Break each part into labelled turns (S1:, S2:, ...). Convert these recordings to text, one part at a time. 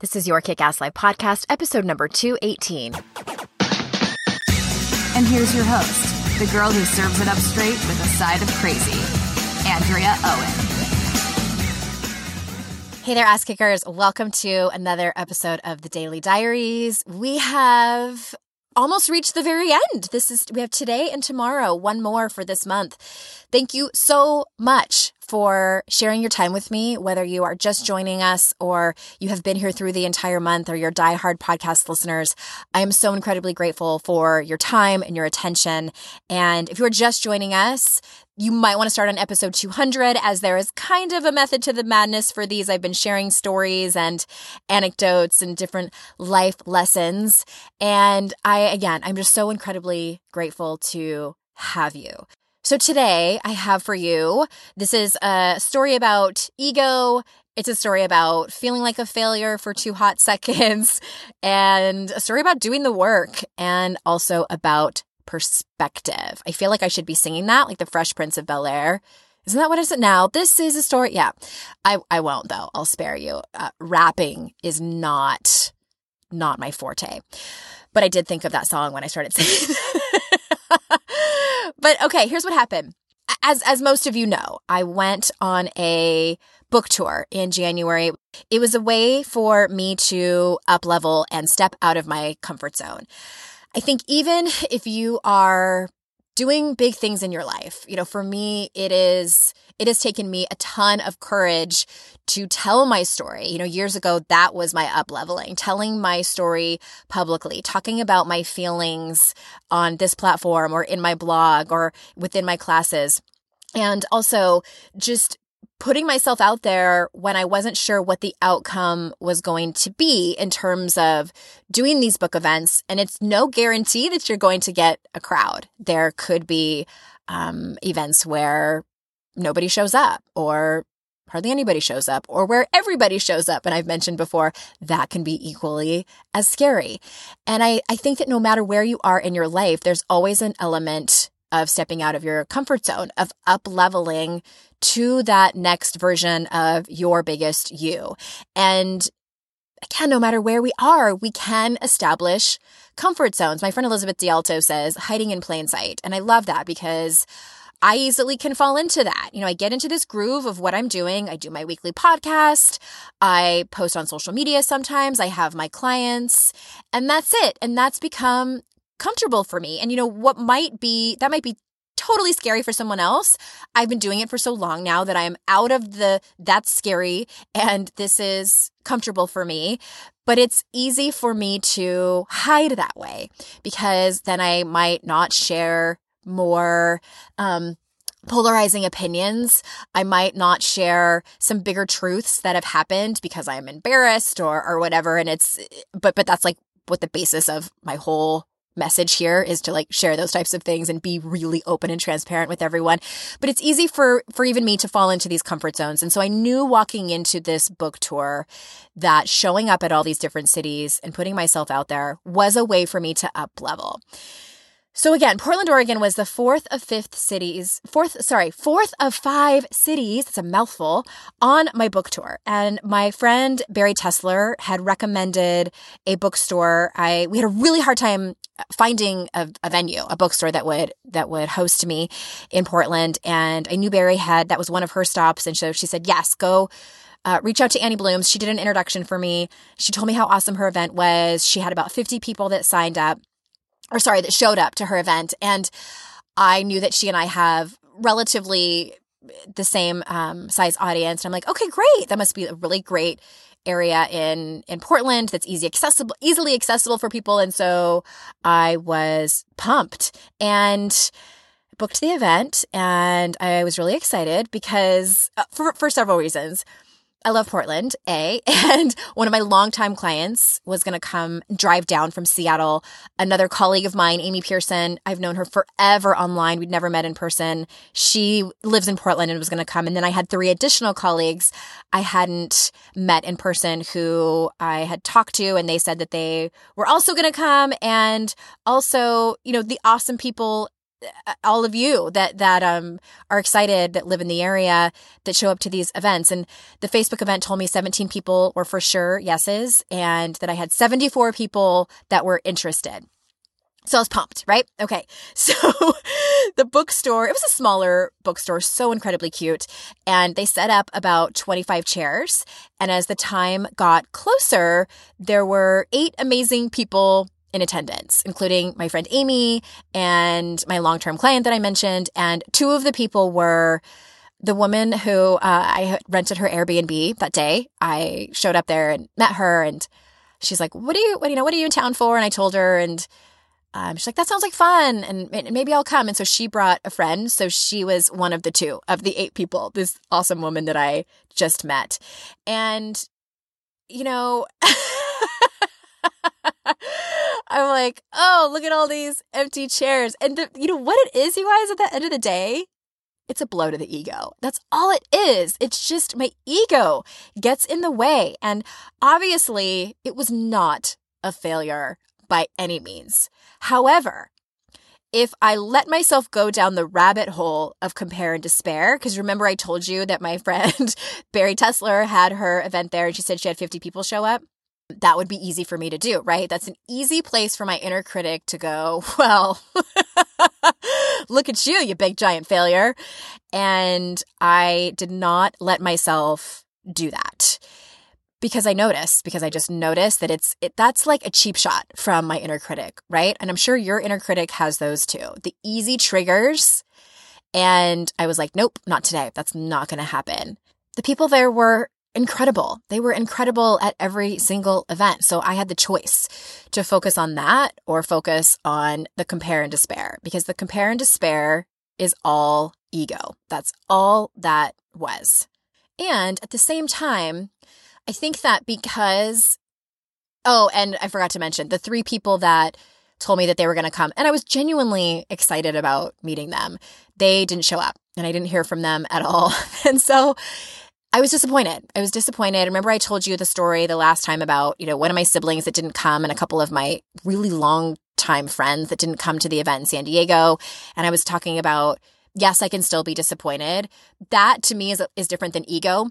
S1: This is your Kick Ass Life podcast, episode number 218.
S2: And here's your host, the girl who serves it up straight with a side of crazy, Andrea Owen.
S1: Hey there, ass kickers. Welcome to another episode of the Daily Diaries. We have almost reached the very end. This is, we have today and tomorrow, one more for this month. Thank you so much for sharing your time with me, whether you are just joining us or you have been here through the entire month or your diehard podcast listeners. I am so incredibly grateful for your time and your attention. And if you are just joining us, you might want to start on episode 200 as there is kind of a method to the madness for these. I've been sharing stories and anecdotes and different life lessons. And I, again, I'm just so incredibly grateful to have you. So today I have for you, this is a story about ego. It's a story about feeling like a failure for two hot seconds and a story about doing the work and also about perspective. I feel like I should be singing that like the Fresh Prince of Bel Air. Isn't that what is it now? This is a story. Yeah. I, I won't though. I'll spare you. Uh, rapping is not, not my forte. But I did think of that song when I started singing. but okay, here's what happened. As as most of you know, I went on a book tour in January. It was a way for me to up level and step out of my comfort zone. I think even if you are doing big things in your life, you know, for me it is it has taken me a ton of courage to tell my story. You know, years ago, that was my up leveling, telling my story publicly, talking about my feelings on this platform or in my blog or within my classes. And also just putting myself out there when I wasn't sure what the outcome was going to be in terms of doing these book events. And it's no guarantee that you're going to get a crowd. There could be um, events where nobody shows up or hardly anybody shows up or where everybody shows up. And I've mentioned before, that can be equally as scary. And I, I think that no matter where you are in your life, there's always an element of stepping out of your comfort zone, of up leveling to that next version of your biggest you. And again, no matter where we are, we can establish comfort zones. My friend Elizabeth DiAlto says hiding in plain sight. And I love that because I easily can fall into that. You know, I get into this groove of what I'm doing. I do my weekly podcast. I post on social media sometimes. I have my clients and that's it. And that's become comfortable for me. And you know, what might be, that might be totally scary for someone else. I've been doing it for so long now that I'm out of the that's scary and this is comfortable for me. But it's easy for me to hide that way because then I might not share more um, polarizing opinions. I might not share some bigger truths that have happened because I'm embarrassed or or whatever. And it's but but that's like what the basis of my whole message here is to like share those types of things and be really open and transparent with everyone. But it's easy for for even me to fall into these comfort zones. And so I knew walking into this book tour that showing up at all these different cities and putting myself out there was a way for me to up level. So again, Portland, Oregon was the fourth of fifth cities, fourth, sorry, fourth of five cities, that's a mouthful, on my book tour. And my friend Barry Tessler had recommended a bookstore. I, we had a really hard time finding a, a venue, a bookstore that would, that would host me in Portland. And I knew Barry had, that was one of her stops. And so she said, yes, go uh, reach out to Annie Blooms. She did an introduction for me. She told me how awesome her event was. She had about 50 people that signed up or sorry, that showed up to her event. And I knew that she and I have relatively the same um, size audience. And I'm like, okay, great. That must be a really great area in in Portland that's easy accessible, easily accessible for people. And so I was pumped and booked the event. And I was really excited because uh, for for several reasons. I love Portland, A. And one of my longtime clients was going to come drive down from Seattle. Another colleague of mine, Amy Pearson, I've known her forever online. We'd never met in person. She lives in Portland and was going to come. And then I had three additional colleagues I hadn't met in person who I had talked to, and they said that they were also going to come. And also, you know, the awesome people all of you that that um are excited that live in the area that show up to these events and the Facebook event told me 17 people were for sure yeses and that I had 74 people that were interested. So I was pumped, right? Okay. So the bookstore, it was a smaller bookstore, so incredibly cute. And they set up about 25 chairs. And as the time got closer, there were eight amazing people in attendance, including my friend Amy and my long term client that I mentioned. And two of the people were the woman who uh, I rented her Airbnb that day. I showed up there and met her, and she's like, "What are you? What you know? What are you in town for?" And I told her, and um, she's like, "That sounds like fun, and maybe I'll come." And so she brought a friend. So she was one of the two of the eight people. This awesome woman that I just met, and you know. I'm like, oh, look at all these empty chairs. And the, you know what it is, you guys, at the end of the day? It's a blow to the ego. That's all it is. It's just my ego gets in the way. And obviously, it was not a failure by any means. However, if I let myself go down the rabbit hole of compare and despair, because remember I told you that my friend Barry Tessler had her event there and she said she had 50 people show up? That would be easy for me to do, right? That's an easy place for my inner critic to go, well, look at you, you big giant failure. And I did not let myself do that because I noticed, because I just noticed that it's, it, that's like a cheap shot from my inner critic, right? And I'm sure your inner critic has those too. The easy triggers. And I was like, nope, not today. That's not going to happen. The people there were incredible. They were incredible at every single event. So I had the choice to focus on that or focus on the compare and despair because the compare and despair is all ego. That's all that was. And at the same time, I think that because, oh, and I forgot to mention the three people that told me that they were going to come, and I was genuinely excited about meeting them. They didn't show up and I didn't hear from them at all. And so I was disappointed. I was disappointed. Remember, I told you the story the last time about, you know, one of my siblings that didn't come and a couple of my really long time friends that didn't come to the event in San Diego. And I was talking about, yes, I can still be disappointed. That to me is, is different than ego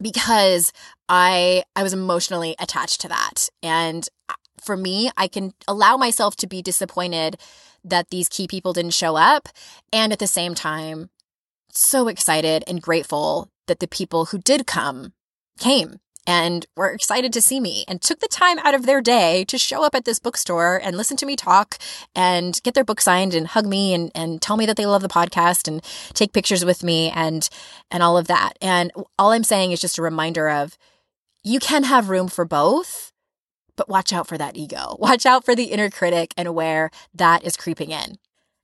S1: because I, I was emotionally attached to that. And for me, I can allow myself to be disappointed that these key people didn't show up. And at the same time, so excited and grateful that the people who did come came and were excited to see me and took the time out of their day to show up at this bookstore and listen to me talk and get their book signed and hug me and, and tell me that they love the podcast and take pictures with me and and all of that. And all I'm saying is just a reminder of you can have room for both, but watch out for that ego. Watch out for the inner critic and where that is creeping in.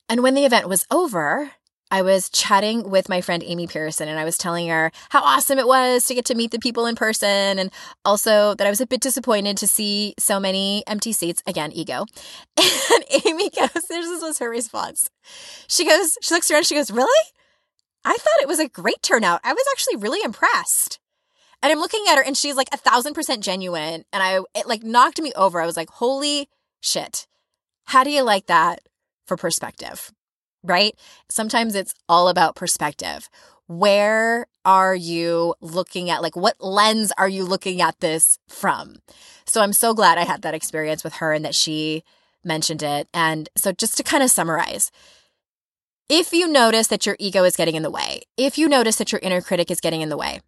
S1: And when the event was over, I was chatting with my friend Amy Pearson and I was telling her how awesome it was to get to meet the people in person and also that I was a bit disappointed to see so many empty seats. Again, ego. And Amy goes, this was her response. She goes, she looks around, she goes, Really? I thought it was a great turnout. I was actually really impressed. And I'm looking at her and she's like a thousand percent genuine. And I, it like knocked me over. I was like, holy shit. How do you like that for perspective? Right? Sometimes it's all about perspective. Where are you looking at? Like, what lens are you looking at this from? So I'm so glad I had that experience with her and that she mentioned it. And so, just to kind of summarize, if you notice that your ego is getting in the way, if you notice that your inner critic is getting in the way,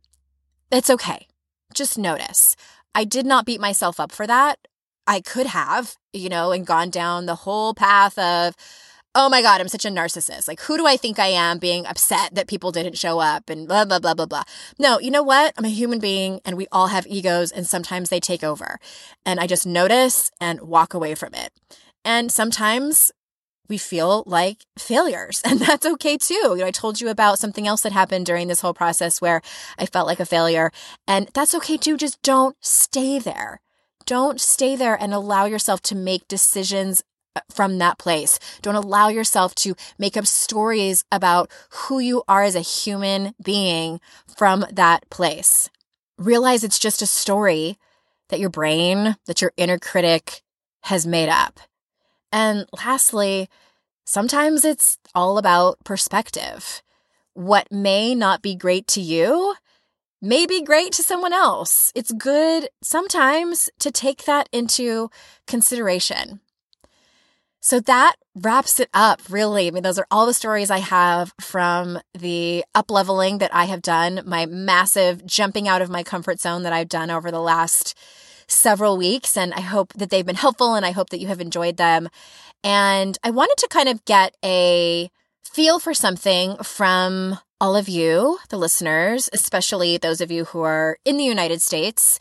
S1: it's okay. Just notice. I did not beat myself up for that. I could have, you know, and gone down the whole path of, oh my God, I'm such a narcissist. Like, who do I think I am being upset that people didn't show up and blah, blah, blah, blah, blah. No, you know what? I'm a human being and we all have egos and sometimes they take over. And I just notice and walk away from it. And sometimes we feel like failures and that's okay too. You know, I told you about something else that happened during this whole process where I felt like a failure and that's okay too. Just don't stay there. Don't stay there and allow yourself to make decisions from that place. Don't allow yourself to make up stories about who you are as a human being from that place. Realize it's just a story that your brain, that your inner critic has made up. And lastly, sometimes it's all about perspective. What may not be great to you may be great to someone else. It's good sometimes to take that into consideration. So that wraps it up, really. I mean, those are all the stories I have from the up leveling that I have done, my massive jumping out of my comfort zone that I've done over the last several weeks. And I hope that they've been helpful and I hope that you have enjoyed them. And I wanted to kind of get a feel for something from all of you, the listeners, especially those of you who are in the United States.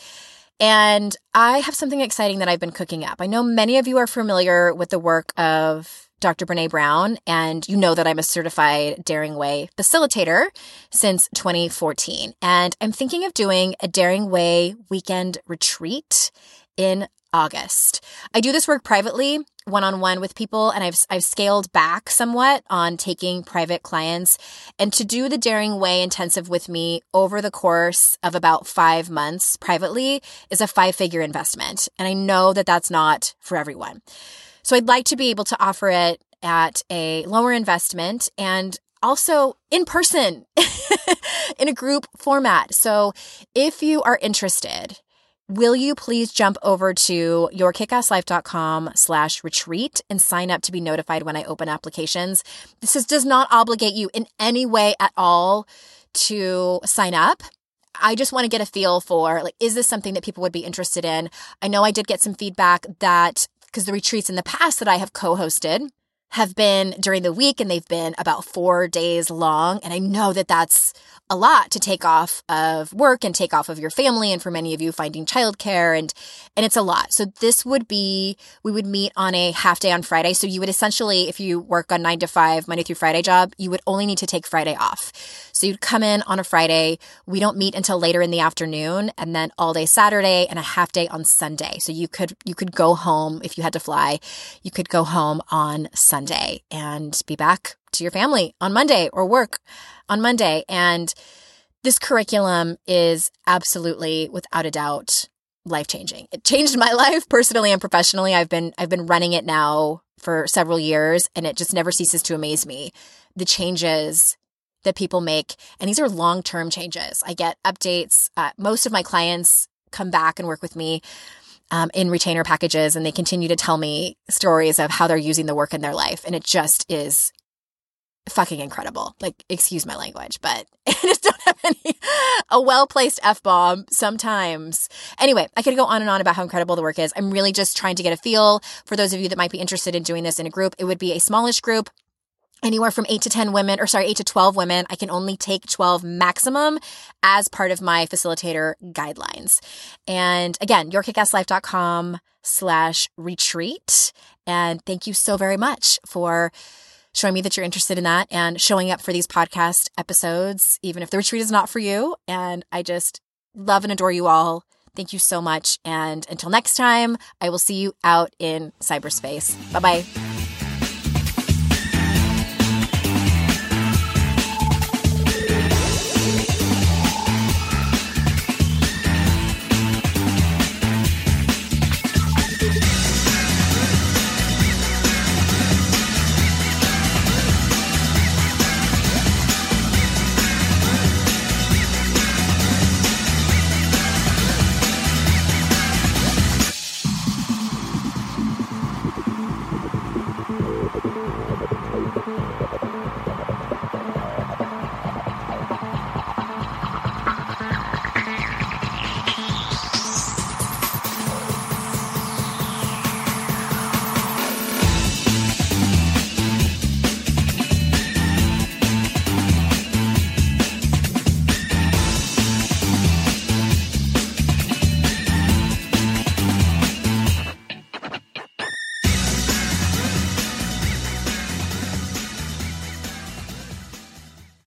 S1: And I have something exciting that I've been cooking up. I know many of you are familiar with the work of Dr. Brene Brown, and you know that I'm a certified Daring Way facilitator since 2014. And I'm thinking of doing a Daring Way weekend retreat in August. I do this work privately, one on one with people, and I've, I've scaled back somewhat on taking private clients. And to do the Daring Way intensive with me over the course of about five months privately is a five figure investment. And I know that that's not for everyone. So I'd like to be able to offer it at a lower investment and also in person in a group format. So if you are interested, will you please jump over to yourkickasslife.com slash retreat and sign up to be notified when I open applications. This is, does not obligate you in any way at all to sign up. I just want to get a feel for like, is this something that people would be interested in? I know I did get some feedback that because the retreats in the past that I have co-hosted have been during the week and they've been about four days long. And I know that that's a lot to take off of work and take off of your family and for many of you finding childcare and and it's a lot. So this would be we would meet on a half day on Friday. So you would essentially if you work on 9 to 5 Monday through Friday job, you would only need to take Friday off. So you'd come in on a Friday, we don't meet until later in the afternoon and then all day Saturday and a half day on Sunday. So you could you could go home if you had to fly, you could go home on Sunday and be back to your family on Monday or work on Monday. And this curriculum is absolutely, without a doubt, life changing. It changed my life personally and professionally. I've been, I've been running it now for several years and it just never ceases to amaze me. The changes that people make. And these are long term changes. I get updates. Uh, most of my clients come back and work with me um, in retainer packages and they continue to tell me stories of how they're using the work in their life. And it just is fucking incredible. Like, excuse my language, but I just don't have any, a well placed F bomb sometimes. Anyway, I could go on and on about how incredible the work is. I'm really just trying to get a feel for those of you that might be interested in doing this in a group. It would be a smallish group. Anywhere from eight to 10 women, or sorry, eight to 12 women. I can only take 12 maximum as part of my facilitator guidelines. And again, yourkickasslife.com slash retreat. And thank you so very much for showing me that you're interested in that and showing up for these podcast episodes, even if the retreat is not for you. And I just love and adore you all. Thank you so much. And until next time, I will see you out in cyberspace. Bye bye.